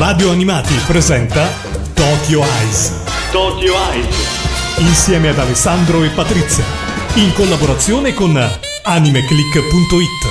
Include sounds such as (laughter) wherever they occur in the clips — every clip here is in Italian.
Radio Animati presenta Tokyo Eyes. Tokyo Eyes. Insieme ad Alessandro e Patrizia. In collaborazione con animeclick.it.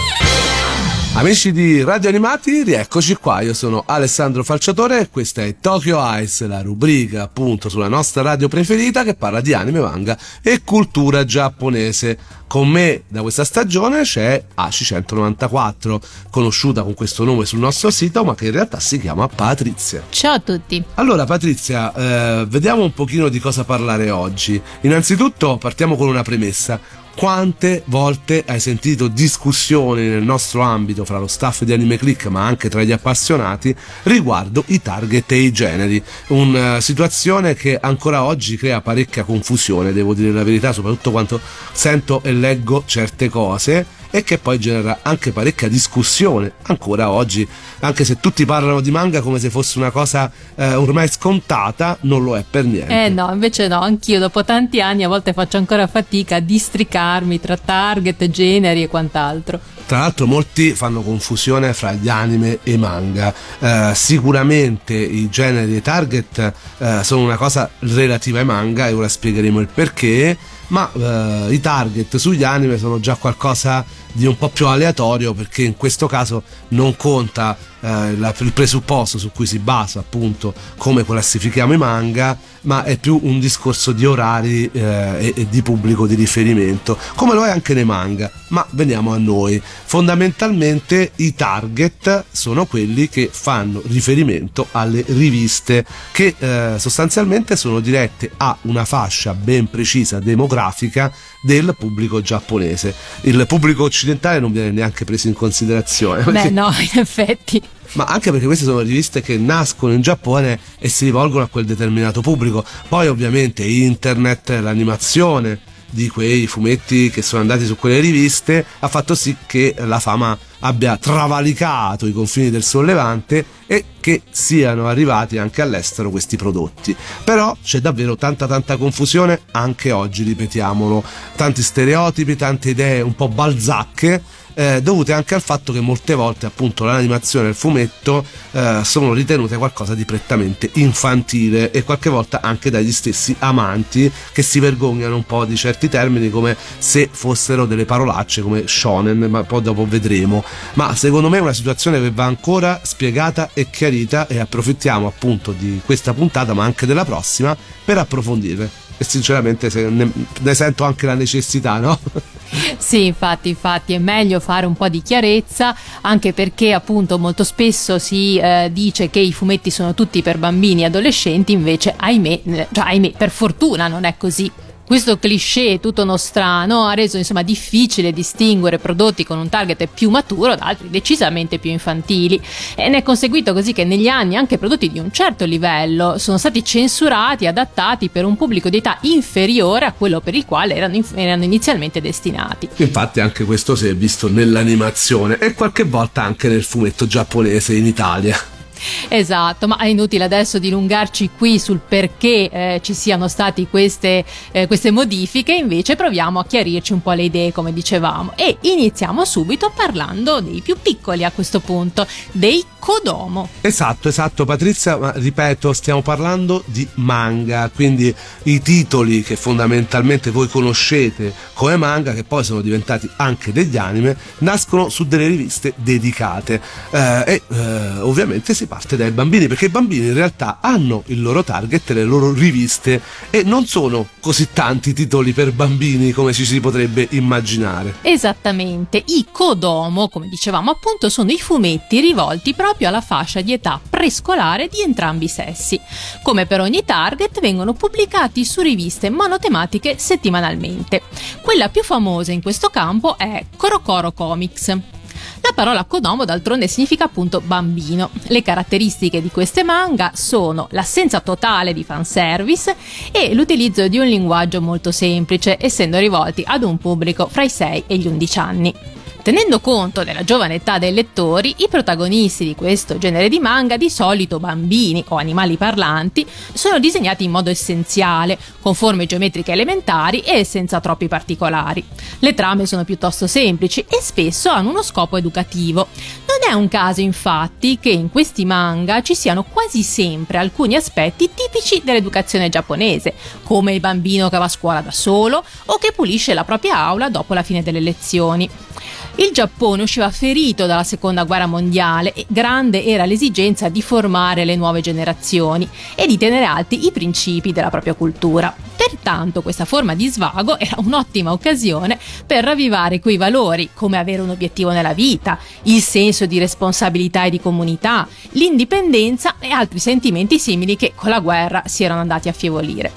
Amici di Radio Animati, rieccoci qua, io sono Alessandro Falciatore e questa è Tokyo Ice, la rubrica appunto sulla nostra radio preferita che parla di anime, manga e cultura giapponese. Con me da questa stagione c'è AC194, conosciuta con questo nome sul nostro sito, ma che in realtà si chiama Patrizia. Ciao a tutti. Allora Patrizia, eh, vediamo un pochino di cosa parlare oggi. Innanzitutto partiamo con una premessa quante volte hai sentito discussioni nel nostro ambito fra lo staff di Anime Click ma anche tra gli appassionati riguardo i target e i generi? Una uh, situazione che ancora oggi crea parecchia confusione devo dire la verità soprattutto quando sento e leggo certe cose e che poi genera anche parecchia discussione ancora oggi, anche se tutti parlano di manga come se fosse una cosa eh, ormai scontata, non lo è per niente. Eh no, invece no, anch'io dopo tanti anni a volte faccio ancora fatica a districarmi tra target, generi e quant'altro. Tra l'altro molti fanno confusione fra gli anime e i manga. Eh, sicuramente i generi e i target eh, sono una cosa relativa ai manga e ora spiegheremo il perché, ma eh, i target sugli anime sono già qualcosa di un po' più aleatorio perché in questo caso non conta eh, la, il presupposto su cui si basa appunto come classifichiamo i manga ma è più un discorso di orari eh, e, e, di pubblico di riferimento come lo è anche nei manga. Ma veniamo a noi. Fondamentalmente i target sono quelli che fanno riferimento alle riviste che eh, sostanzialmente sono dirette a una fascia ben precisa demografica del pubblico giapponese il pubblico occidentale non viene neanche preso in considerazione. Beh, no, (laughs) in effetti. Ma anche perché queste sono riviste che nascono in Giappone e si rivolgono a quel determinato pubblico. Poi ovviamente internet, l'animazione di quei fumetti che sono andati su quelle riviste ha fatto sì che la fama abbia travalicato i confini del sollevante e che siano arrivati anche all'estero questi prodotti. Però c'è davvero tanta tanta confusione anche oggi, ripetiamolo, tanti stereotipi, tante idee un po' balzacche eh, dovute anche al fatto che molte volte appunto l'animazione e il fumetto eh, sono ritenute qualcosa di prettamente infantile e qualche volta anche dagli stessi amanti che si vergognano un po' di certi termini come se fossero delle parolacce come shonen, ma poi dopo vedremo. Ma secondo me è una situazione che va ancora spiegata e chiarita e approfittiamo appunto di questa puntata ma anche della prossima per approfondire e sinceramente ne, ne sento anche la necessità, no? (laughs) Sì, infatti, infatti è meglio fare un po' di chiarezza, anche perché appunto molto spesso si eh, dice che i fumetti sono tutti per bambini e adolescenti, invece ahimè, cioè, ahimè, per fortuna non è così. Questo cliché tutto nostrano ha reso insomma difficile distinguere prodotti con un target più maturo da altri decisamente più infantili e ne è conseguito così che negli anni anche prodotti di un certo livello sono stati censurati adattati per un pubblico di età inferiore a quello per il quale erano, erano inizialmente destinati. Infatti anche questo si è visto nell'animazione e qualche volta anche nel fumetto giapponese in Italia. Esatto, ma è inutile adesso dilungarci qui sul perché eh, ci siano state queste, eh, queste modifiche, invece proviamo a chiarirci un po' le idee come dicevamo. E iniziamo subito parlando dei più piccoli a questo punto, dei Kodomo. Esatto, esatto Patrizia, ripeto, stiamo parlando di manga, quindi i titoli che fondamentalmente voi conoscete come manga, che poi sono diventati anche degli anime, nascono su delle riviste dedicate. Eh, e eh, ovviamente si parte dai bambini, perché i bambini in realtà hanno il loro target, le loro riviste e non sono così tanti titoli per bambini come ci si potrebbe immaginare. Esattamente, i Kodomo, come dicevamo appunto, sono i fumetti rivolti proprio alla fascia di età prescolare di entrambi i sessi. Come per ogni target vengono pubblicati su riviste monotematiche settimanalmente. Quella più famosa in questo campo è Korokoro Comics. La parola Kodomo d'altronde significa appunto bambino. Le caratteristiche di queste manga sono l'assenza totale di fanservice e l'utilizzo di un linguaggio molto semplice, essendo rivolti ad un pubblico fra i 6 e gli 11 anni. Tenendo conto della giovane età dei lettori, i protagonisti di questo genere di manga, di solito bambini o animali parlanti, sono disegnati in modo essenziale, con forme geometriche elementari e senza troppi particolari. Le trame sono piuttosto semplici e spesso hanno uno scopo educativo. Non è un caso infatti che in questi manga ci siano quasi sempre alcuni aspetti tipici dell'educazione giapponese, come il bambino che va a scuola da solo o che pulisce la propria aula dopo la fine delle lezioni. Il Giappone usciva ferito dalla seconda guerra mondiale e grande era l'esigenza di formare le nuove generazioni e di tenere alti i principi della propria cultura. Pertanto questa forma di svago era un'ottima occasione per ravvivare quei valori come avere un obiettivo nella vita, il senso di responsabilità e di comunità, l'indipendenza e altri sentimenti simili che con la guerra si erano andati a fievolire.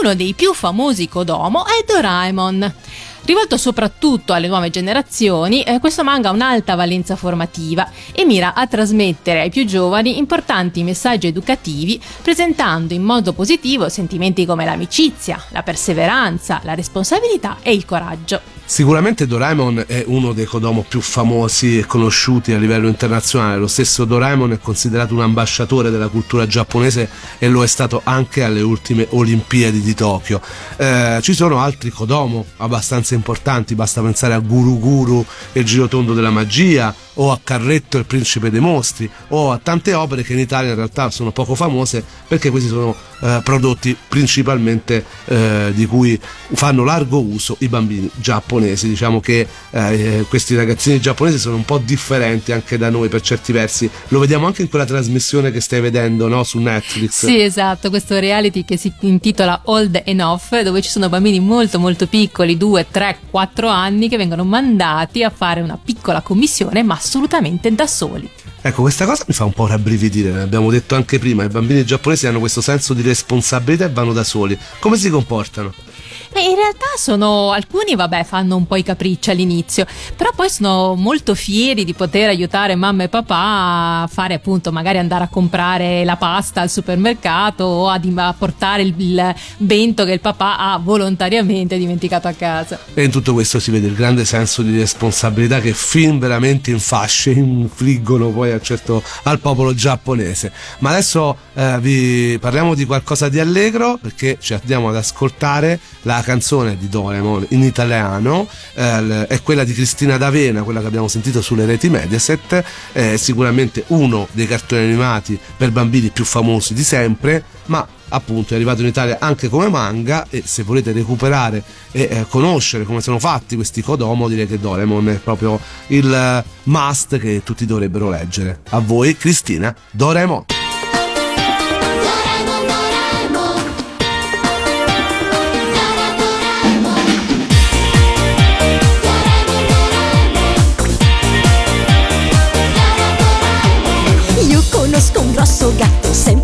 Uno dei più famosi Kodomo è Doraemon. Rivolto soprattutto alle nuove generazioni, eh, questo manga ha un'alta valenza formativa e mira a trasmettere ai più giovani importanti messaggi educativi, presentando in modo positivo sentimenti come l'amicizia, la perseveranza, la responsabilità e il coraggio. Sicuramente Doraemon è uno dei Kodomo più famosi e conosciuti a livello internazionale. Lo stesso Doraemon è considerato un ambasciatore della cultura giapponese e lo è stato anche alle ultime Olimpiadi di Tokyo. Eh, ci sono altri Kodomo abbastanza importanti, basta pensare a Guru Guru e il girotondo della magia o a Carretto il principe dei mostri o a tante opere che in Italia in realtà sono poco famose perché questi sono eh, prodotti principalmente eh, di cui fanno largo uso i bambini giapponesi diciamo che eh, questi ragazzini giapponesi sono un po' differenti anche da noi per certi versi lo vediamo anche in quella trasmissione che stai vedendo no? su Netflix sì esatto questo reality che si intitola Old Enough dove ci sono bambini molto molto piccoli 2, 3, 4 anni che vengono mandati a fare una piccola commissione ma assolutamente da soli. Ecco, questa cosa mi fa un po' rabbrividire, abbiamo detto anche prima, i bambini giapponesi hanno questo senso di responsabilità e vanno da soli. Come si comportano? Beh, in realtà sono alcuni, vabbè, fanno un po' i capricci all'inizio, però poi sono molto fieri di poter aiutare mamma e papà a fare appunto, magari andare a comprare la pasta al supermercato o a, a portare il, il bento che il papà ha volontariamente dimenticato a casa. E in tutto questo si vede il grande senso di responsabilità che fin veramente in fasce infliggono poi certo, al popolo giapponese. Ma adesso eh, vi parliamo di qualcosa di allegro perché ci andiamo ad ascoltare la canzone di Doraemon in italiano eh, è quella di Cristina D'Avena, quella che abbiamo sentito sulle reti Mediaset, è sicuramente uno dei cartoni animati per bambini più famosi di sempre, ma appunto è arrivato in Italia anche come manga e se volete recuperare e eh, conoscere come sono fatti questi Kodomo direi che Doraemon è proprio il eh, must che tutti dovrebbero leggere. A voi Cristina Doraemon. Grosso gatto, sempre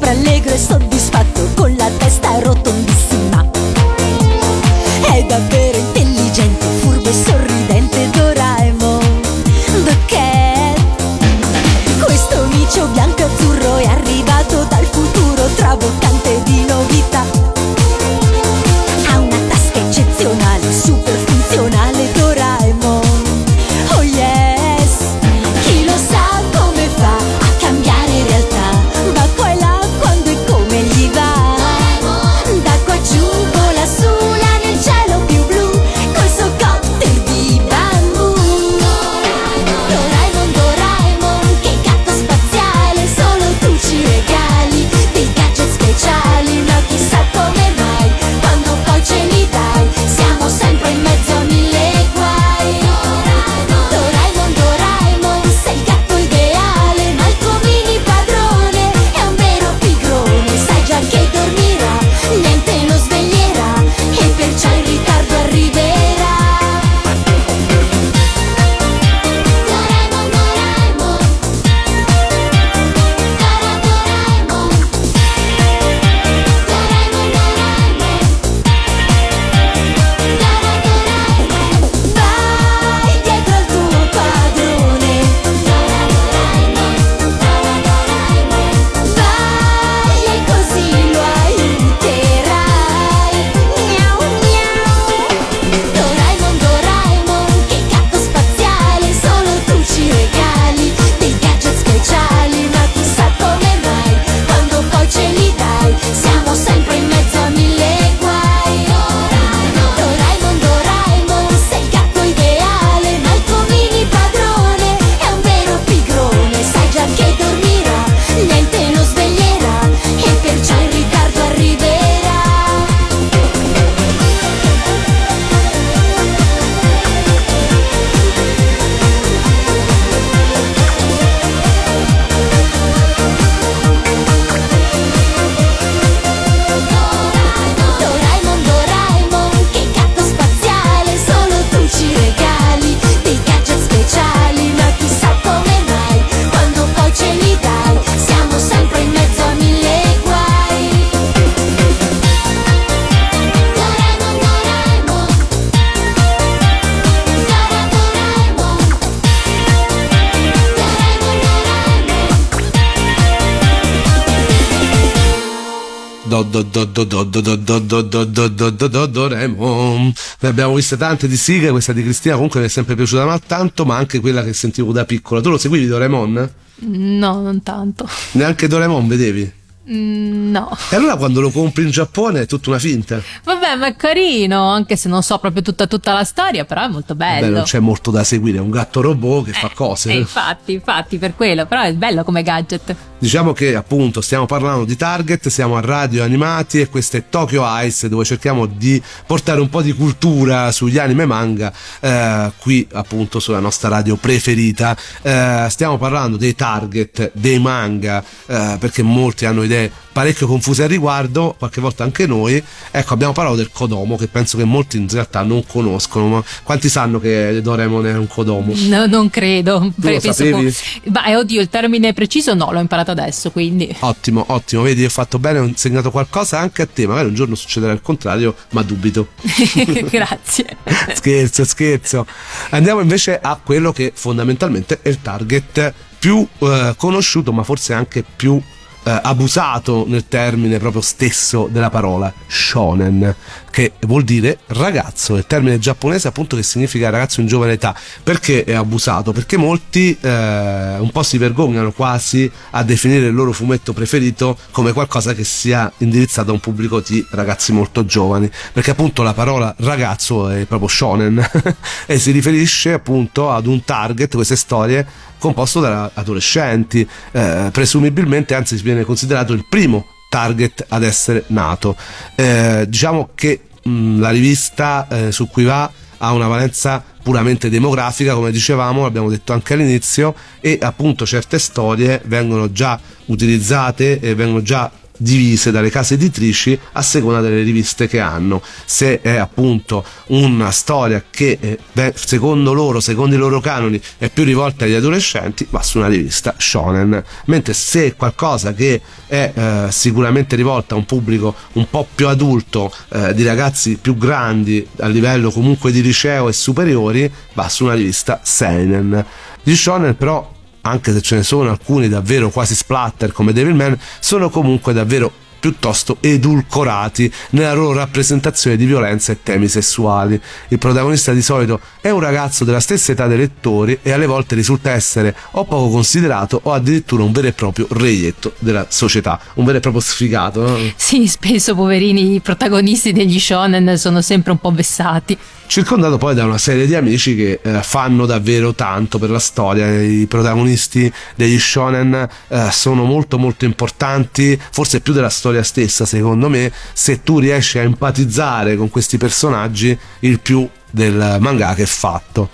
do do do do do do do do do do do do do do Doraemon ne abbiamo viste tante di sighe questa di Cristina comunque mi è sempre piaciuta mal tanto ma anche quella che sentivo da piccola tu lo seguivi Doraemon? No, non tanto. neanche Doraemon vedevi? Mm, No. e allora quando lo compri in Giappone è tutta una finta Vabbè, ma è carino, anche se non so proprio tutta, tutta la storia, però è molto bello. Beh, non c'è molto da seguire è un gatto robot che fa cose Eh, infatti, infatti, per quello, però è bello come gadget. Diciamo che appunto stiamo parlando di Target, siamo a Radio Animati e questo è Tokyo Ice dove cerchiamo di portare un po' di cultura sugli anime manga eh, qui appunto sulla nostra radio preferita. Eh, stiamo parlando dei Target, dei manga eh, perché molti hanno idee parecchio confuse al riguardo, qualche volta anche noi. Ecco, abbiamo parlato del Kodomo che penso che molti in realtà non conoscono, ma quanti sanno che Doraemon è un Kodomo? No, non credo. lo Penso sapevi? co- Ma eh, oddio, il termine preciso no, l'ho imparato adesso, quindi. Ottimo, ottimo, vedi, ho fatto bene, ho insegnato qualcosa anche a te, magari un giorno succederà il contrario, ma dubito. (laughs) Grazie. (laughs) scherzo, scherzo. Andiamo invece a quello che fondamentalmente è il target più eh, conosciuto, ma forse anche più eh, abusato nel termine proprio stesso della parola shonen, che vuol dire ragazzo, è il termine giapponese appunto che significa ragazzo in giovane età. Perché è abusato? Perché molti eh, un po' si vergognano quasi a definire il loro fumetto preferito come qualcosa che sia indirizzato a un pubblico di ragazzi molto giovani, perché appunto la parola ragazzo è proprio shonen (laughs) e si riferisce appunto ad un target, queste storie composto da adolescenti, eh, presumibilmente anzi viene considerato il primo target ad essere nato. Eh, diciamo che mh, la rivista eh, su cui va ha una valenza puramente demografica, come dicevamo, l'abbiamo detto anche all'inizio, e appunto certe storie vengono già utilizzate e vengono già divise dalle case editrici a seconda delle riviste che hanno. Se è appunto una storia che eh, secondo loro, secondo i loro canoni, è più rivolta agli adolescenti, va su una rivista shonen. Mentre se è qualcosa che è eh, sicuramente rivolta a un pubblico un po' più adulto, eh, di ragazzi più grandi, a livello comunque di liceo e superiori, va su una rivista seinen. Gli shonen però anche se ce ne sono alcuni davvero quasi splatter come Devilman, sono comunque davvero piuttosto edulcorati nella loro rappresentazione di violenza e temi sessuali. Il protagonista di solito è un ragazzo della stessa età dei lettori e alle volte risulta essere o poco considerato o addirittura un vero e proprio reietto della società, un vero e proprio sfigato. no? Sì, spesso poverini i protagonisti degli shonen sono sempre un po' vessati. circondato poi da una serie di amici che eh, fanno davvero tanto per la storia. I protagonisti degli shonen eh, sono molto molto importanti, forse più della storia stessa, secondo me. Se tu riesci a empatizzare con questi personaggi, il più del manga che è fatto.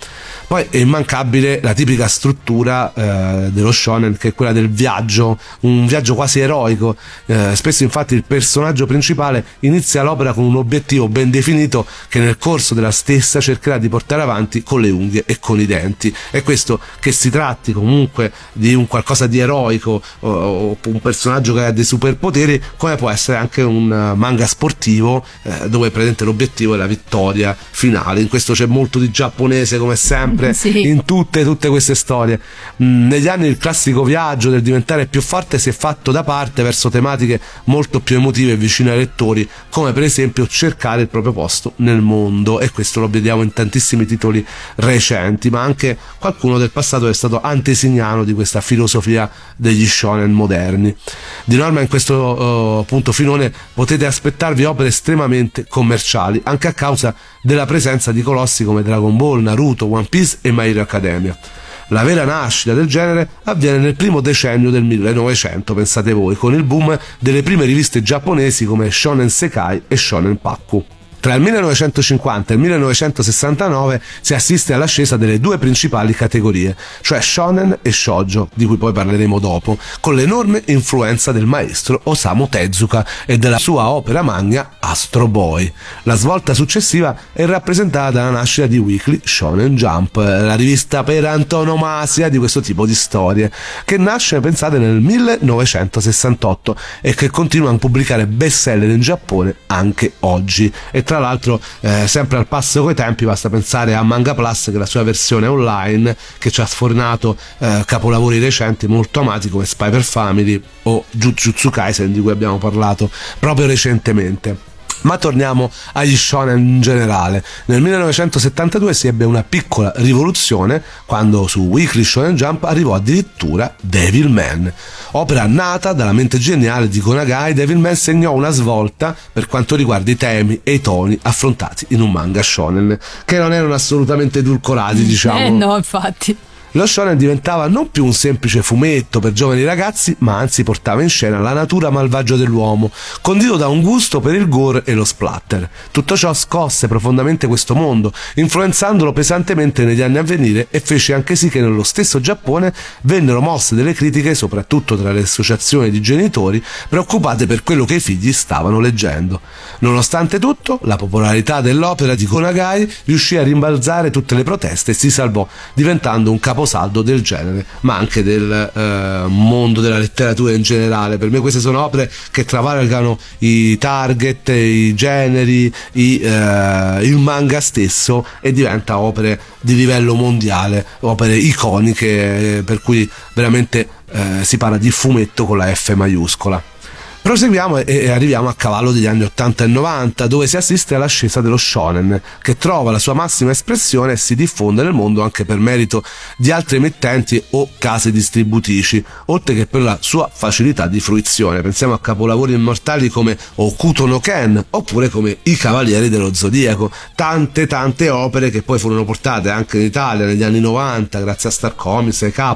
Poi è immancabile la tipica struttura eh, dello shonen che è quella del viaggio, un viaggio quasi eroico. Eh, spesso infatti il personaggio principale inizia l'opera con un obiettivo ben definito che nel corso della stessa cercherà di portare avanti con le unghie e con i denti. E questo che si tratti comunque di un qualcosa di eroico o, o un personaggio che ha dei superpoteri, come può essere anche un eh, manga sportivo eh, dove praticamente l'obiettivo è la vittoria finale. In questo c'è molto di giapponese come sempre Sì. in tutte, tutte queste storie. Mm, negli anni il classico viaggio del diventare più forte si è fatto da parte verso tematiche molto più emotive e vicine ai lettori, come per esempio cercare il proprio posto nel mondo, e questo lo vediamo in tantissimi titoli recenti, ma anche qualcuno del passato è stato antesignano di questa filosofia degli shonen moderni. Di norma in questo eh, punto filone potete aspettarvi opere estremamente commerciali, anche a causa della presenza di colossi come Dragon Ball, Naruto, One Piece e My Hero Academia. La vera nascita del genere avviene nel primo decennio del 1900, pensate voi, con il boom delle prime riviste giapponesi come Shonen Sekai e Shonen Pakku. Tra il 1950 e il 1969 si assiste all'ascesa delle due principali categorie, cioè shonen e shoujo, di cui poi parleremo dopo, con l'enorme influenza del maestro Osamu Tezuka e della sua opera magna Astro Boy. La svolta successiva è rappresentata dalla nascita di Weekly Shonen Jump, la rivista per antonomasia di questo tipo di storie, che nasce, pensate, nel 1968 e che continua a pubblicare bestseller in Giappone anche oggi. E tra tra l'altro eh, sempre al passo coi tempi basta pensare a Manga Plus che è la sua versione online che ci ha sfornato eh, capolavori recenti molto amati come Spy per Family o Jujutsu Kaisen di cui abbiamo parlato proprio recentemente. Ma torniamo agli shonen in generale. Nel 1972 si ebbe una piccola rivoluzione quando su Weekly Shonen Jump arrivò addirittura Devilman. Opera nata dalla mente geniale di Konagai, Devilman segnò una svolta per quanto riguarda i temi e i toni affrontati in un manga shonen, che non erano assolutamente edulcorati, diciamo. Eh no, infatti lo shonen diventava non più un semplice fumetto per giovani ragazzi, ma anzi portava in scena la natura malvagia dell'uomo, condito da un gusto per il gore e lo splatter. Tutto ciò scosse profondamente questo mondo, influenzandolo pesantemente negli anni a venire e fece anche sì che nello stesso Giappone vennero mosse delle critiche, soprattutto tra le associazioni di genitori, preoccupate per quello che i figli stavano leggendo. Nonostante tutto, la popolarità dell'opera di Konagai riuscì a rimbalzare tutte le proteste e si salvò, diventando un capo caposaldo del genere, ma anche del eh, mondo della letteratura in generale. Per me queste sono opere che travalicano i target, i generi, i, eh, il manga stesso e diventa opere di livello mondiale, opere iconiche eh, per cui veramente eh, si parla di fumetto con la F maiuscola. Proseguiamo e arriviamo a cavallo degli anni 80 e 90, dove si assiste all'ascesa dello shonen, che trova la sua massima espressione e si diffonde nel mondo anche per merito di altri emittenti o case distributrici, oltre che per la sua facilità di fruizione. Pensiamo a capolavori immortali come Okuto no Ken, oppure come I Cavalieri dello Zodiaco, tante tante opere che poi furono portate anche in Italia negli anni 90 grazie a Star Comics e K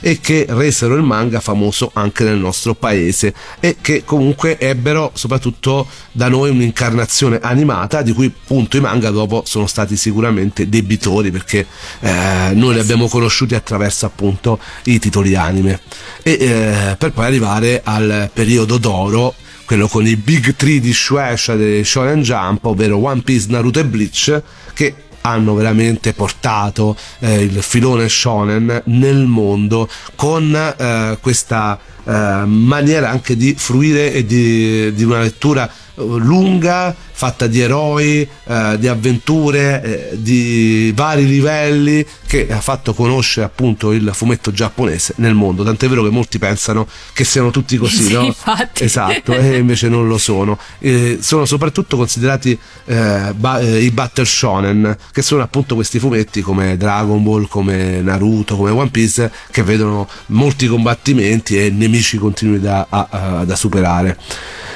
e che resero il manga famoso anche nel nostro paese e che comunque ebbero soprattutto da noi un'incarnazione animata di cui appunto i manga dopo sono stati sicuramente debitori perché eh, noi li abbiamo conosciuti attraverso appunto i titoli anime. E eh, per poi arrivare al periodo d'oro quello con i big three di Shueisha dei Shonen Jump ovvero One Piece, Naruto e Bleach che hanno veramente portato eh, il filone shonen nel mondo con eh, questa eh, maniera anche di fruire e di, di una lettura lunga, fatta di eroi, eh, di avventure, eh, di vari livelli che ha fatto conoscere appunto il fumetto giapponese nel mondo. Tant'è vero che molti pensano che siano tutti così, (laughs) sì, no? Infatti. Esatto, e invece non lo sono. Eh, sono soprattutto considerati eh, ba- eh, i Battle Shonen, che sono appunto questi fumetti come Dragon Ball, come Naruto, come One Piece, che vedono molti combattimenti e nemici continui da, a, a, da superare.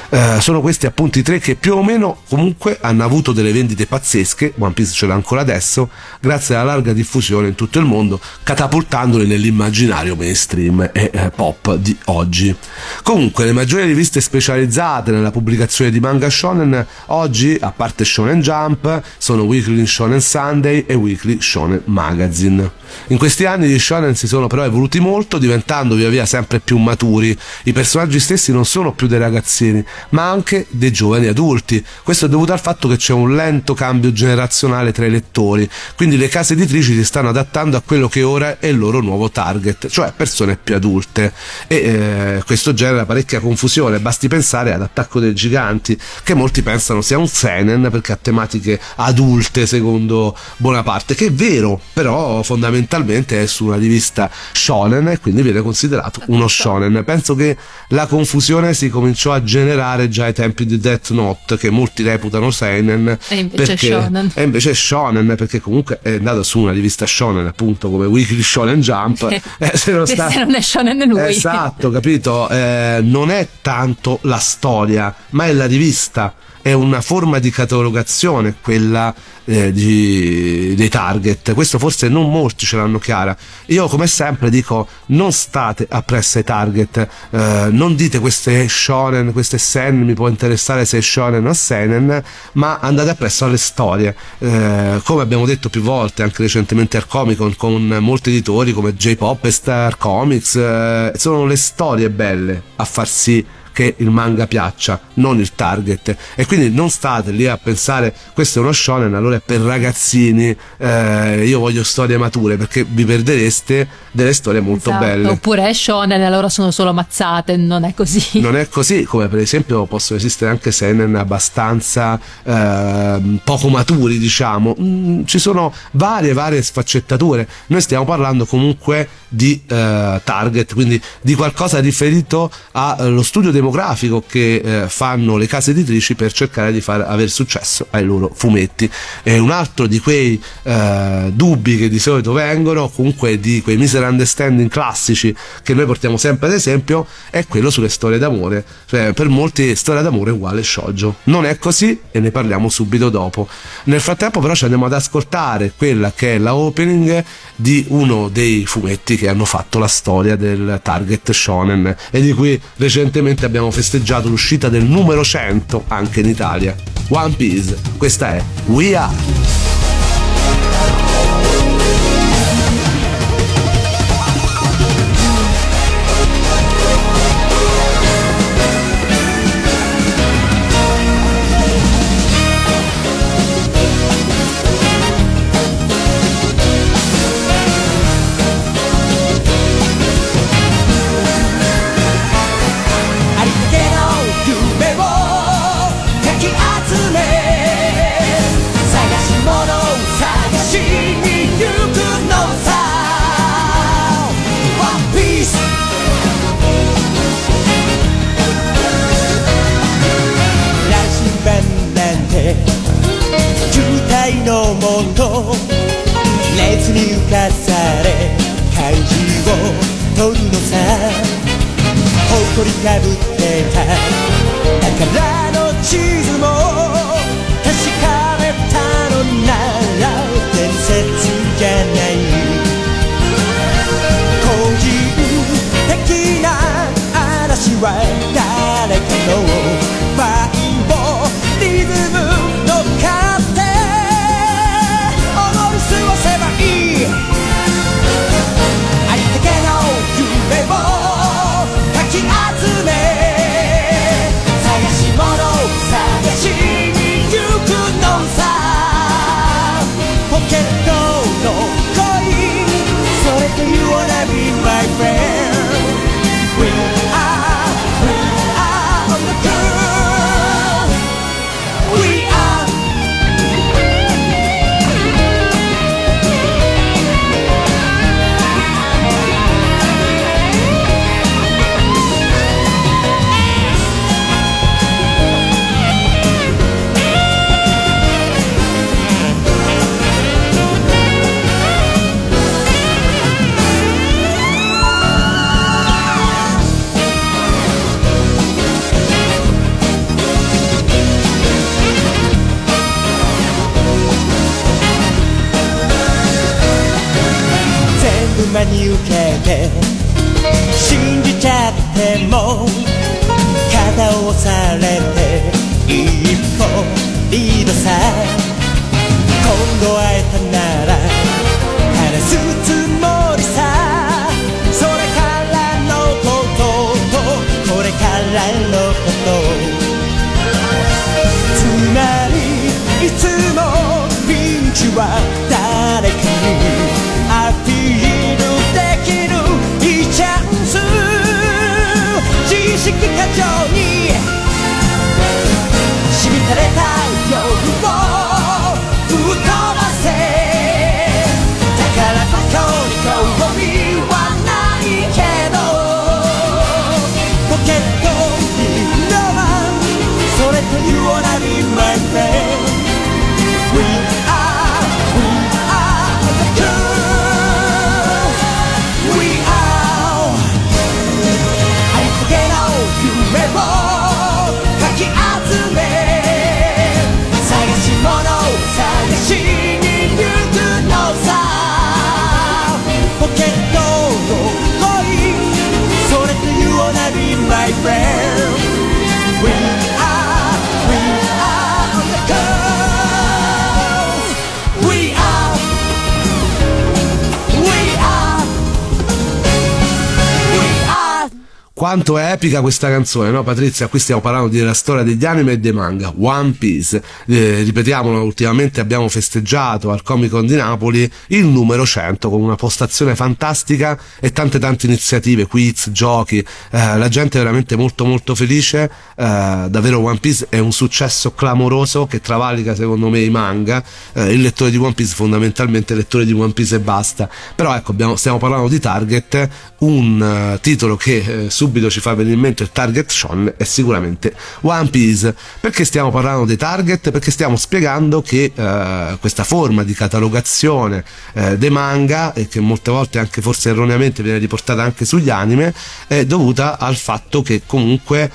Eh, sono questi appunto i tre che più o meno comunque hanno avuto delle vendite pazzesche, One Piece ce l'ha ancora adesso, grazie alla larga diffusione in tutto il mondo, catapultandoli nell'immaginario mainstream e eh, pop di oggi. Comunque, le maggiori riviste specializzate nella pubblicazione di manga shonen oggi, a parte Shonen Jump, sono Weekly Shonen Sunday e Weekly Shonen Magazine. In questi anni gli shonen si sono però evoluti molto, diventando via via sempre più maturi. I personaggi stessi non sono più dei ragazzini, ma anche dei giovani adulti. Questo è dovuto al fatto che c'è un lento cambio generazionale tra i lettori, quindi le case editrici si stanno adattando a quello che ora è il loro nuovo target, cioè persone più adulte. E eh, questo genera parecchia confusione, basti pensare ad Attacco dei Giganti, che molti pensano sia un seinen perché ha tematiche adulte secondo Bonaparte, che è vero, però fondamentalmente è su una rivista shonen e quindi viene considerato uno shonen. Penso che la confusione si cominciò a generare superare già ai tempi di Death Note che molti reputano seinen e invece perché, shonen. e invece shonen perché comunque è andato su una rivista shonen appunto come Weekly Shonen Jump. (laughs) Eh, se, non sta... se non è shonen lui. Esatto capito? Eh, non è tanto la storia ma è la rivista è una forma di catalogazione quella eh, di, dei target. Questo forse non molti ce l'hanno chiara. Io come sempre dico non state appresso ai target, eh, non dite queste shonen, queste sen, mi può interessare se è shonen o senen, ma andate appresso alle storie. Eh, come abbiamo detto più volte anche recentemente al Comic Con con molti editori come J-Pop e Star Comics, eh, sono le storie belle a far sì che il manga piaccia, non il target. E quindi non state lì a pensare questo è uno shonen, allora è per ragazzini, eh, io voglio storie mature, perché vi perdereste delle storie molto Esatto. belle. Oppure è shonen, allora sono solo mazzate, non è così. (laughs) Non è così, come per esempio possono esistere anche seinen abbastanza ehm, poco maturi, diciamo. Mm, ci sono varie, varie sfaccettature. Noi stiamo parlando comunque di eh, target, quindi di qualcosa riferito allo studio demografico che eh, fanno le case editrici per cercare di far avere successo ai loro fumetti. E un altro di quei eh, dubbi che di solito vengono, comunque di quei misunderstanding classici che noi portiamo sempre ad esempio, è quello sulle storie d'amore. Cioè, per molti storia d'amore è uguale shoujo. Non è così e ne parliamo subito dopo. Nel frattempo però ci andiamo ad ascoltare quella che è la opening di uno dei fumetti che hanno fatto la storia del target shonen e di cui recentemente abbiamo festeggiato l'uscita del numero 100 anche in Italia. One Piece, questa è We Are. Quanto è epica questa canzone, no Patrizia? Qui stiamo parlando della storia degli anime e dei manga, One Piece. Eh, ripetiamolo, ultimamente abbiamo festeggiato al Comic Con di Napoli il numero 100 con una postazione fantastica e tante tante iniziative, quiz, giochi. Eh, la gente è veramente molto molto felice. Eh, davvero One Piece è un successo clamoroso che travalica secondo me i manga. Eh, il lettore di One Piece fondamentalmente il lettore di One Piece e basta. Però ecco, abbiamo, stiamo parlando di Target, un uh, titolo che eh, subito ci fa venire in mente il Target Shonen è sicuramente One Piece. Perché stiamo parlando dei Target? Perché stiamo spiegando che uh, questa forma di catalogazione uh, dei manga, e che molte volte anche forse erroneamente viene riportata anche sugli anime, è dovuta al fatto che comunque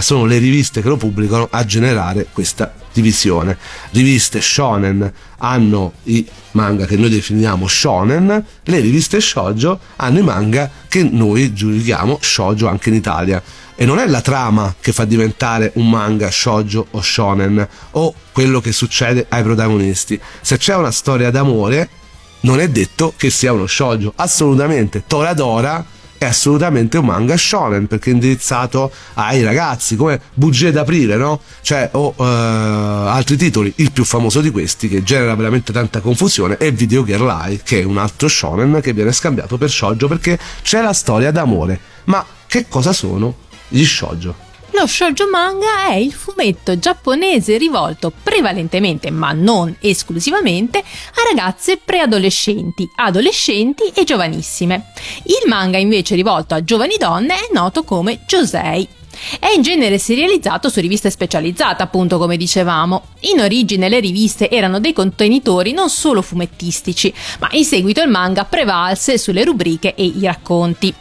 sono le riviste che lo pubblicano a generare questa divisione. Riviste shonen hanno i manga che noi definiamo shonen, le riviste shoujo hanno i manga che noi giudichiamo shoujo anche in Italia. E non è la trama che fa diventare un manga shoujo o shonen o quello che succede ai protagonisti. Se c'è una storia d'amore, non è detto che sia uno shoujo. Assolutamente. Toradora è assolutamente un manga shonen perché è indirizzato ai ragazzi come Bugie d'aprile no? cioè o uh, altri titoli il più famoso di questi che genera veramente tanta confusione è Video Girl Eye che è un altro shonen che viene scambiato per shoujo perché c'è la storia d'amore ma che cosa sono gli shoujo? Lo shoujo manga è il fumetto giapponese rivolto prevalentemente, ma non esclusivamente, a ragazze preadolescenti, adolescenti e giovanissime. Il manga invece rivolto a giovani donne è noto come josei. È in genere serializzato su riviste specializzate, appunto come dicevamo. In origine le riviste erano dei contenitori non solo fumettistici, ma in seguito il manga prevalse sulle rubriche e i racconti.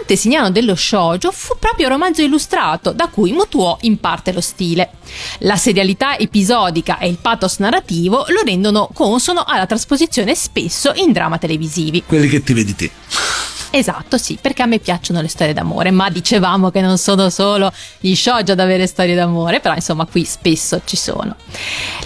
Antesignano dello shoujo fu proprio romanzo illustrato, da cui mutuò in parte lo stile. La serialità episodica e il pathos narrativo lo rendono consono alla trasposizione spesso in drama televisivi. Quelli che ti vedi te. Esatto, sì, perché a me piacciono le storie d'amore, ma dicevamo che non sono solo gli shoujo ad avere storie d'amore, però insomma qui spesso ci sono.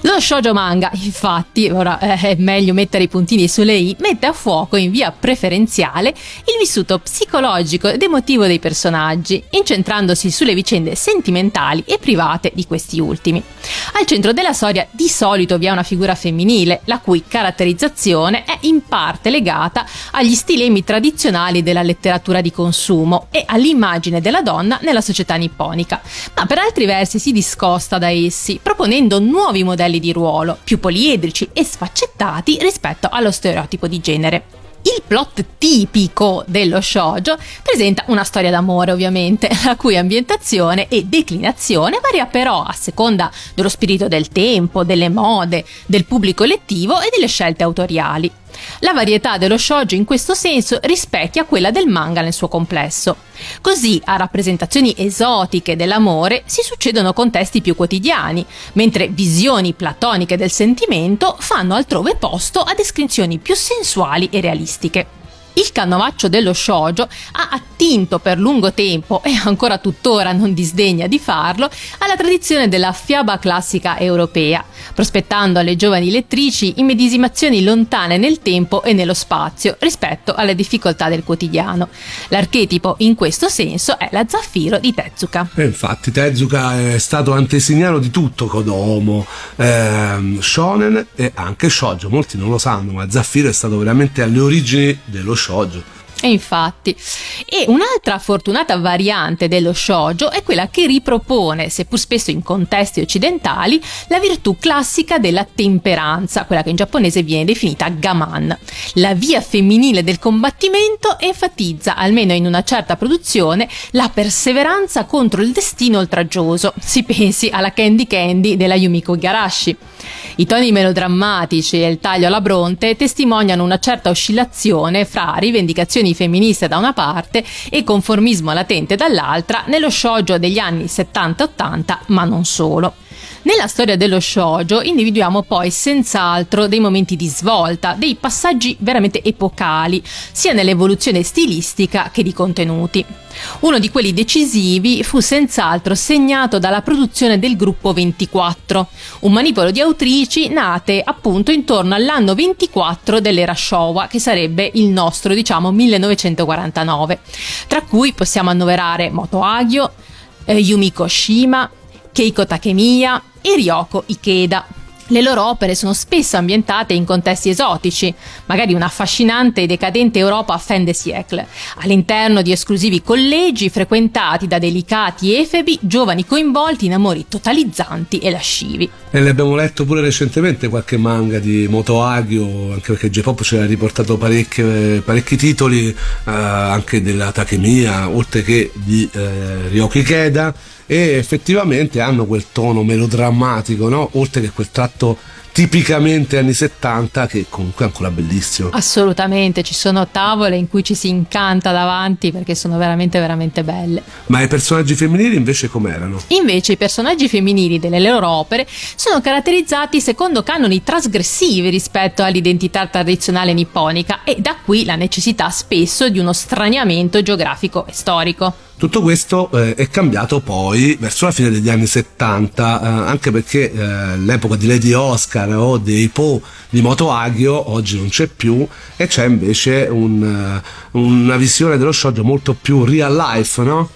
Lo shoujo manga, infatti, ora eh, è meglio mettere i puntini sulle i, mette a fuoco in via preferenziale il vissuto psicologico ed emotivo dei personaggi, incentrandosi sulle vicende sentimentali e private di questi ultimi. Al centro della storia di solito vi è una figura femminile, la cui caratterizzazione è in parte legata agli stilemi tradizionali fondamentali della letteratura di consumo e all'immagine della donna nella società nipponica, ma per altri versi si discosta da essi, proponendo nuovi modelli di ruolo, più poliedrici e sfaccettati rispetto allo stereotipo di genere. Il plot tipico dello shoujo presenta una storia d'amore ovviamente, (laughs) la cui ambientazione e declinazione varia però a seconda dello spirito del tempo, delle mode, del pubblico lettivo e delle scelte autoriali. La varietà dello shoujo in questo senso rispecchia quella del manga nel suo complesso. Così a rappresentazioni esotiche dell'amore si succedono contesti più quotidiani, mentre visioni platoniche del sentimento fanno altrove posto a descrizioni più sensuali e realistiche. Il canovaccio dello shoujo ha attinto per lungo tempo e ancora tuttora non disdegna di farlo alla tradizione della fiaba classica europea, prospettando alle giovani lettrici immedesimazioni lontane nel tempo e nello spazio rispetto alle difficoltà del quotidiano. L'archetipo in questo senso è la Zaffiro di Tezuka. E infatti Tezuka è stato antesignano di tutto Kodomo, ehm, shonen e anche shoujo, molti non lo sanno, ma Zaffiro è stato veramente alle origini dello shoujo. সজ E infatti. E un'altra fortunata variante dello shoujo è quella che ripropone, seppur spesso in contesti occidentali, la virtù classica della temperanza, quella che in giapponese viene definita gaman. La via femminile del combattimento enfatizza, almeno in una certa produzione, la perseveranza contro il destino oltraggioso. Si pensi alla Candy Candy della Yumiko Igarashi. I toni melodrammatici e il taglio alla bronte testimoniano una certa oscillazione fra rivendicazioni femministe da una parte e conformismo latente dall'altra nello shoujo degli anni 70-80, ma non solo. Nella storia dello shoujo individuiamo poi senz'altro dei momenti di svolta, dei passaggi veramente epocali, sia nell'evoluzione stilistica che di contenuti. Uno di quelli decisivi fu senz'altro segnato dalla produzione del gruppo 24, un manipolo di autrici nate appunto intorno all'anno 24 dell'era Showa, che sarebbe il nostro, diciamo, 1949, tra cui possiamo annoverare Moto Agio, eh, Yumiko Shima, Keiko Takemiya e Ryoko Ikeda. Le loro opere sono spesso ambientate in contesti esotici, magari un'affascinante e decadente Europa fin de siècle, all'interno di esclusivi collegi frequentati da delicati efebi, giovani coinvolti in amori totalizzanti e lascivi. E ne abbiamo letto pure recentemente qualche manga di Moto Agio, anche perché J-Pop ci ha riportato parecchi, titoli, eh, anche della Takemiya, oltre che di eh, Ryoki Ikeda e effettivamente hanno quel tono melodrammatico, no? oltre che quel tratto tipicamente anni 70 che comunque è ancora bellissimo. Assolutamente, ci sono tavole in cui ci si incanta davanti perché sono veramente veramente belle. Ma i personaggi femminili invece com'erano? Invece i personaggi femminili delle loro opere sono caratterizzati secondo canoni trasgressivi rispetto all'identità tradizionale nipponica e da qui la necessità spesso di uno straniamento geografico e storico. Tutto questo eh, è cambiato poi verso la fine degli anni 70, eh, anche perché eh, l'epoca di Lady Oscar o dei Po di Moto Agio oggi non c'è più e c'è invece un, eh, una visione dello shoujo molto più real life, no?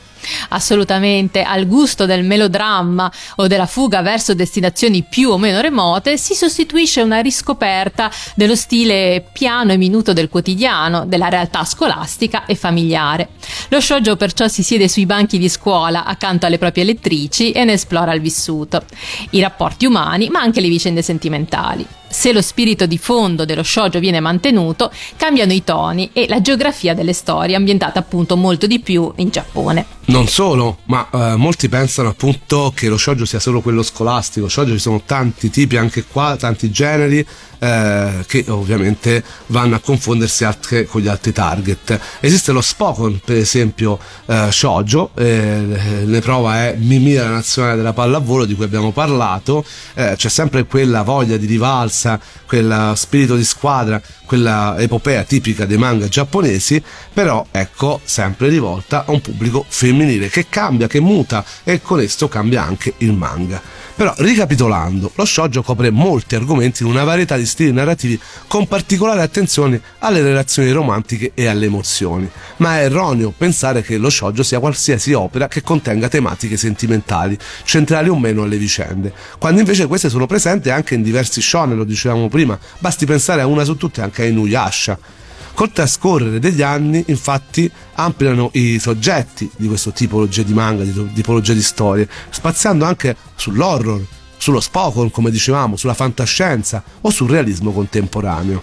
Assolutamente, al gusto del melodramma o della fuga verso destinazioni più o meno remote si sostituisce una riscoperta dello stile piano e minuto del quotidiano, della realtà scolastica e familiare. Lo shoujo perciò si siede sui banchi di scuola accanto alle proprie lettrici e ne esplora il vissuto, i rapporti umani ma anche le vicende sentimentali. Se lo spirito di fondo dello shoujo viene mantenuto, cambiano i toni e la geografia delle storie, ambientate appunto molto di più in Giappone. Non solo, ma eh, molti pensano appunto che lo shoujo sia solo quello scolastico. Shoujo ci sono tanti tipi anche qua, tanti generi eh, che ovviamente vanno a confondersi anche con gli altri target. Esiste lo Spokon, per esempio, eh, shoujo, eh, ne prova è Mimi la nazionale della pallavolo di cui abbiamo parlato, eh, c'è sempre quella voglia di rivalsa, quel spirito di squadra, quella epopea tipica dei manga giapponesi, però ecco sempre rivolta a un pubblico femminile che cambia, che muta e con questo cambia anche il manga. Però ricapitolando, lo shoujo copre molti argomenti in una varietà di stili narrativi con particolare attenzione alle relazioni romantiche e alle emozioni, ma è erroneo pensare che lo shoujo sia qualsiasi opera che contenga tematiche sentimentali, centrali o meno alle vicende, quando invece queste sono presenti anche in diversi shonen, lo dicevamo prima, basti pensare a una su tutte anche a Inuyasha. Col trascorrere degli anni, infatti, ampliano i soggetti di questo tipologia di manga, di tipologia di storie, spaziando anche sull'horror, sullo spokon, come dicevamo, sulla fantascienza o sul realismo contemporaneo.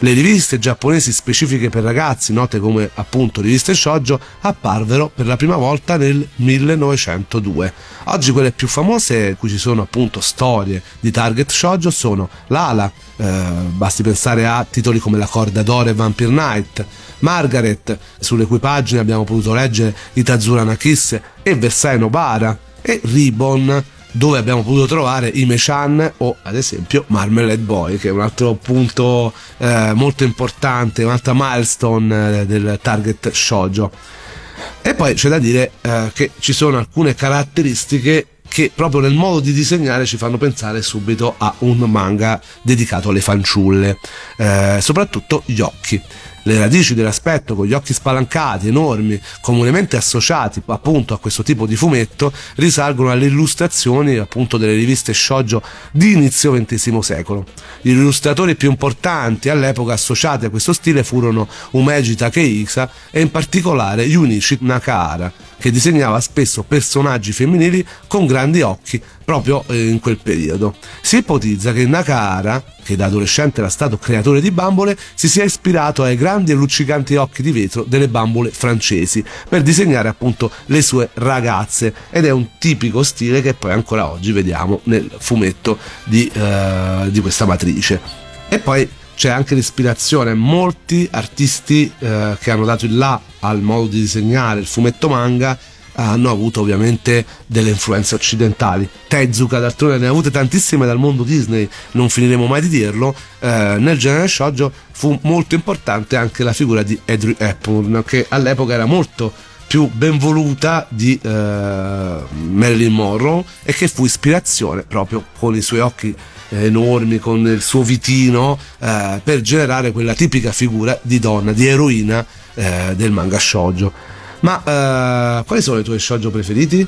Le riviste giapponesi specifiche per ragazzi, note come appunto riviste shoujo, apparvero per la prima volta nel 1902. Oggi quelle più famose, in cui ci sono appunto storie di target shoujo, sono Lala, eh, basti pensare a titoli come La corda d'oro e Vampire Night, Margaret, sulle cui pagine abbiamo potuto leggere Itazura Nakisse e Versailles Nobara, e Ribbon, dove abbiamo potuto trovare Ime-chan o ad esempio Marmalade Boy che è un altro punto eh, molto importante, un'altra milestone eh, del target shoujo. E poi c'è da dire eh, che ci sono alcune caratteristiche che proprio nel modo di disegnare ci fanno pensare subito a un manga dedicato alle fanciulle, eh, soprattutto gli occhi. Le radici dell'aspetto con gli occhi spalancati, enormi, comunemente associati appunto a questo tipo di fumetto, risalgono alle illustrazioni appunto delle riviste shoujo di inizio XX secolo. Gli illustratori più importanti all'epoca associati a questo stile furono Umeji Takehisa e in particolare Junichi Nakahara, che disegnava spesso personaggi femminili con grandi occhi proprio eh, in quel periodo. Si ipotizza che Nakahara, che da adolescente era stato creatore di bambole, si sia ispirato ai grandi e luccicanti occhi di vetro delle bambole francesi per disegnare appunto le sue ragazze ed è un tipico stile che poi ancora oggi vediamo nel fumetto di, eh, di questa matrice. E poi c'è anche l'ispirazione. Molti artisti eh, che hanno dato il là al modo di disegnare il fumetto manga hanno avuto ovviamente delle influenze occidentali. Tezuka d'altronde ne ha avute tantissime dal mondo Disney, non finiremo mai di dirlo. Eh, nel genere shoujo fu molto importante anche la figura di Audrey Hepburn, che all'epoca era molto più ben voluta di eh, Marilyn Monroe e che fu ispirazione proprio con i suoi occhi eh, enormi, con il suo vitino, eh, per generare quella tipica figura di donna, di eroina eh, del manga shoujo. Ma eh, quali sono i tuoi shoujo preferiti?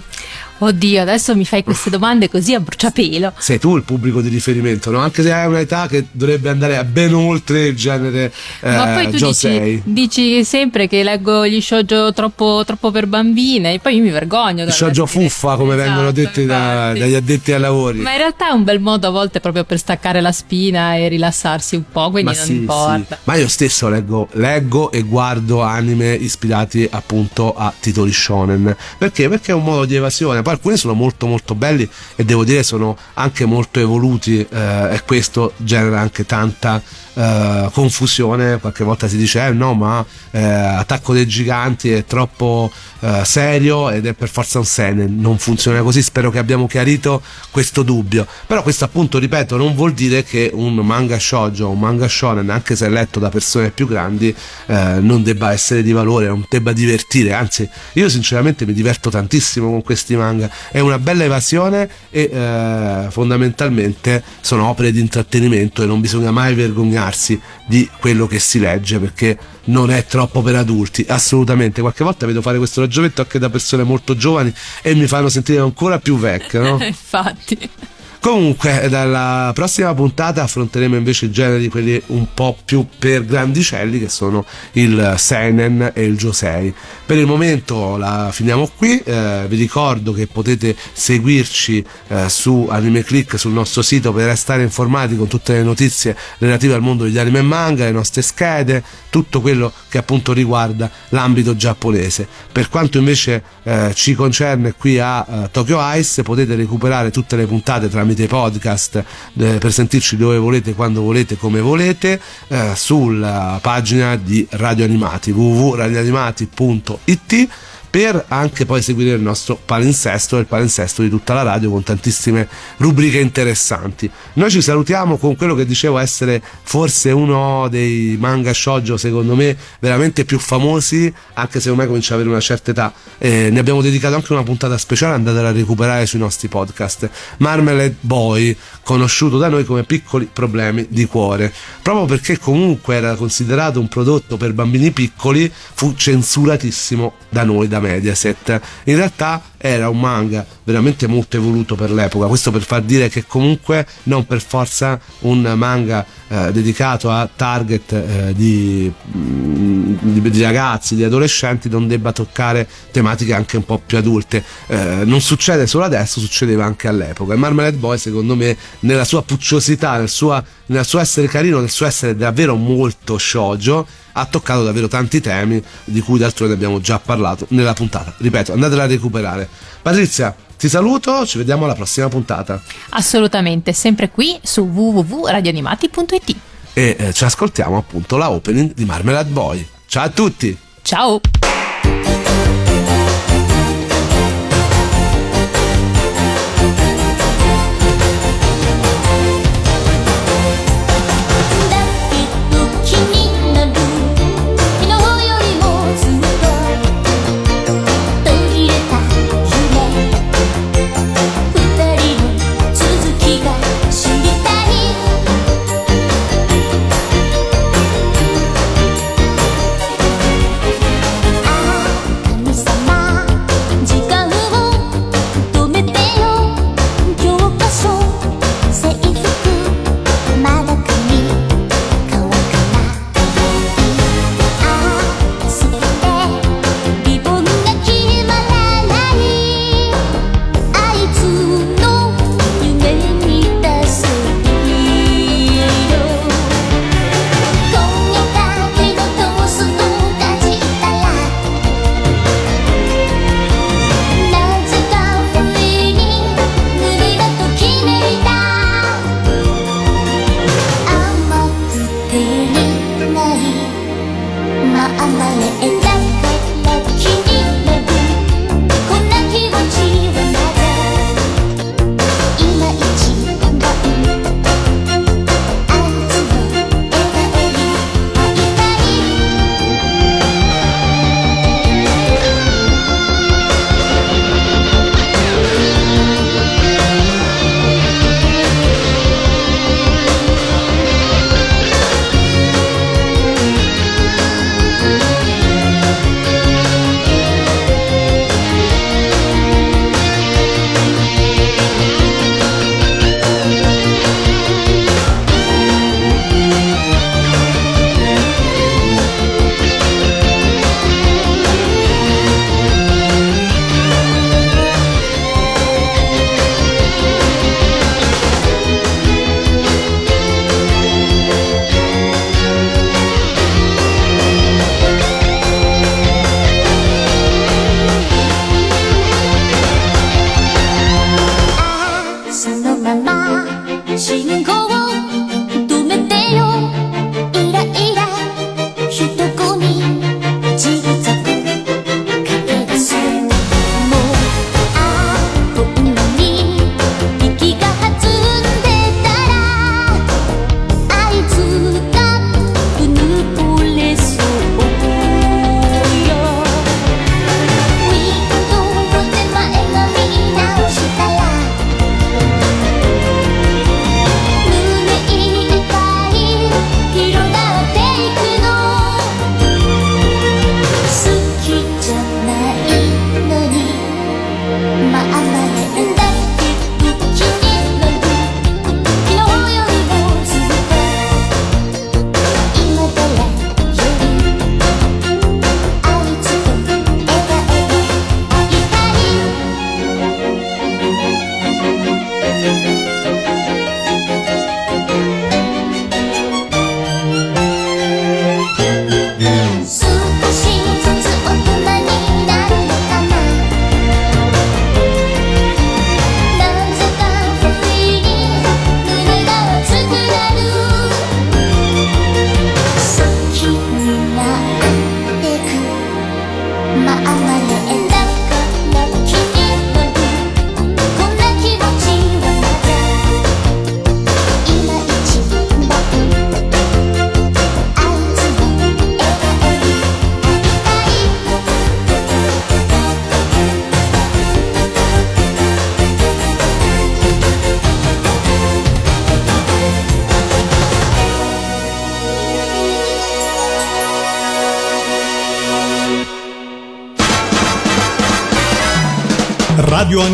Oddio, adesso mi fai queste domande così a bruciapelo. Sei tu il pubblico di riferimento, no? Anche se hai un'età che dovrebbe andare ben oltre il genere eh, Ma poi tu dici, dici sempre che leggo gli shoujo troppo, troppo per bambine e poi io mi vergogno. Il shoujo fuffa, come vengono Esatto, detti da- dagli addetti ai lavori. Ma in realtà è un bel modo a volte proprio per staccare la spina e rilassarsi un po', quindi Ma non sì, importa. sì. Ma io stesso leggo, leggo e guardo anime ispirati appunto a titoli shonen. Perché? Perché è un modo di evasione. Poi alcuni sono molto molto belli e devo dire sono anche molto evoluti eh, e questo genera anche tanta eh, confusione. Qualche volta si dice eh no ma eh, Attacco dei Giganti è troppo eh, serio ed è per forza un seinen. Non funziona così, spero che abbiamo chiarito questo dubbio. Però questo appunto, ripeto, non vuol dire che un manga shoujo un manga shonen, anche se letto da persone più grandi, eh, non debba essere di valore, non debba divertire. Anzi, io sinceramente mi diverto tantissimo con questi manga. È una bella evasione e fondamentalmente sono opere di intrattenimento e non bisogna mai vergognarsi di quello che si legge perché non è troppo per adulti, assolutamente. Qualche volta vedo fare questo ragionamento anche da persone molto giovani e mi fanno sentire ancora più vecchio, no? (laughs) Infatti. Comunque, dalla prossima puntata affronteremo invece i generi quelli un po' più per grandicelli, che sono il Seinen e il Josei. Per il momento la finiamo qui. eh, vi ricordo che potete seguirci eh, su Anime Click sul nostro sito per restare informati con tutte le notizie relative al mondo degli anime e manga, le nostre schede, tutto quello che appunto riguarda l'ambito giapponese. Per quanto invece eh, ci concerne qui a eh, Tokyo Ice, potete recuperare tutte le puntate tramite podcast eh, per sentirci dove volete, quando volete, come volete, eh, sulla pagina di Radio Animati www.radioanimati.it per anche poi seguire il nostro palinsesto e il palinsesto di tutta la radio con tantissime rubriche interessanti. Noi ci salutiamo con quello che dicevo essere forse uno dei manga shoujo secondo me veramente più famosi, anche se ormai comincia ad avere una certa età. Eh, ne abbiamo dedicato anche una puntata speciale, andatela a recuperare sui nostri podcast. Marmalade Boy, conosciuto da noi come piccoli problemi di cuore, proprio perché comunque era considerato un prodotto per bambini piccoli, fu censuratissimo da noi, da Mediaset. In realtà era un manga veramente molto evoluto per l'epoca, questo per far dire che comunque non per forza un manga eh, dedicato a target eh, di, mm, di- di ragazzi, di adolescenti non debba toccare tematiche anche un po' più adulte. Eh, non succede solo adesso, succedeva anche all'epoca. E Marmalade Boy secondo me nella sua pucciosità, nel, sua- nel suo essere carino, nel suo essere davvero molto shoujo, ha toccato davvero tanti temi di cui d'altronde abbiamo già parlato nella puntata. Ripeto, andatela a recuperare. Patrizia, ti saluto, ci vediamo alla prossima puntata Assolutamente, sempre qui su www.radioanimati.it. e eh, ci ascoltiamo appunto la opening di Marmalade Boy. Ciao a tutti! Ciao!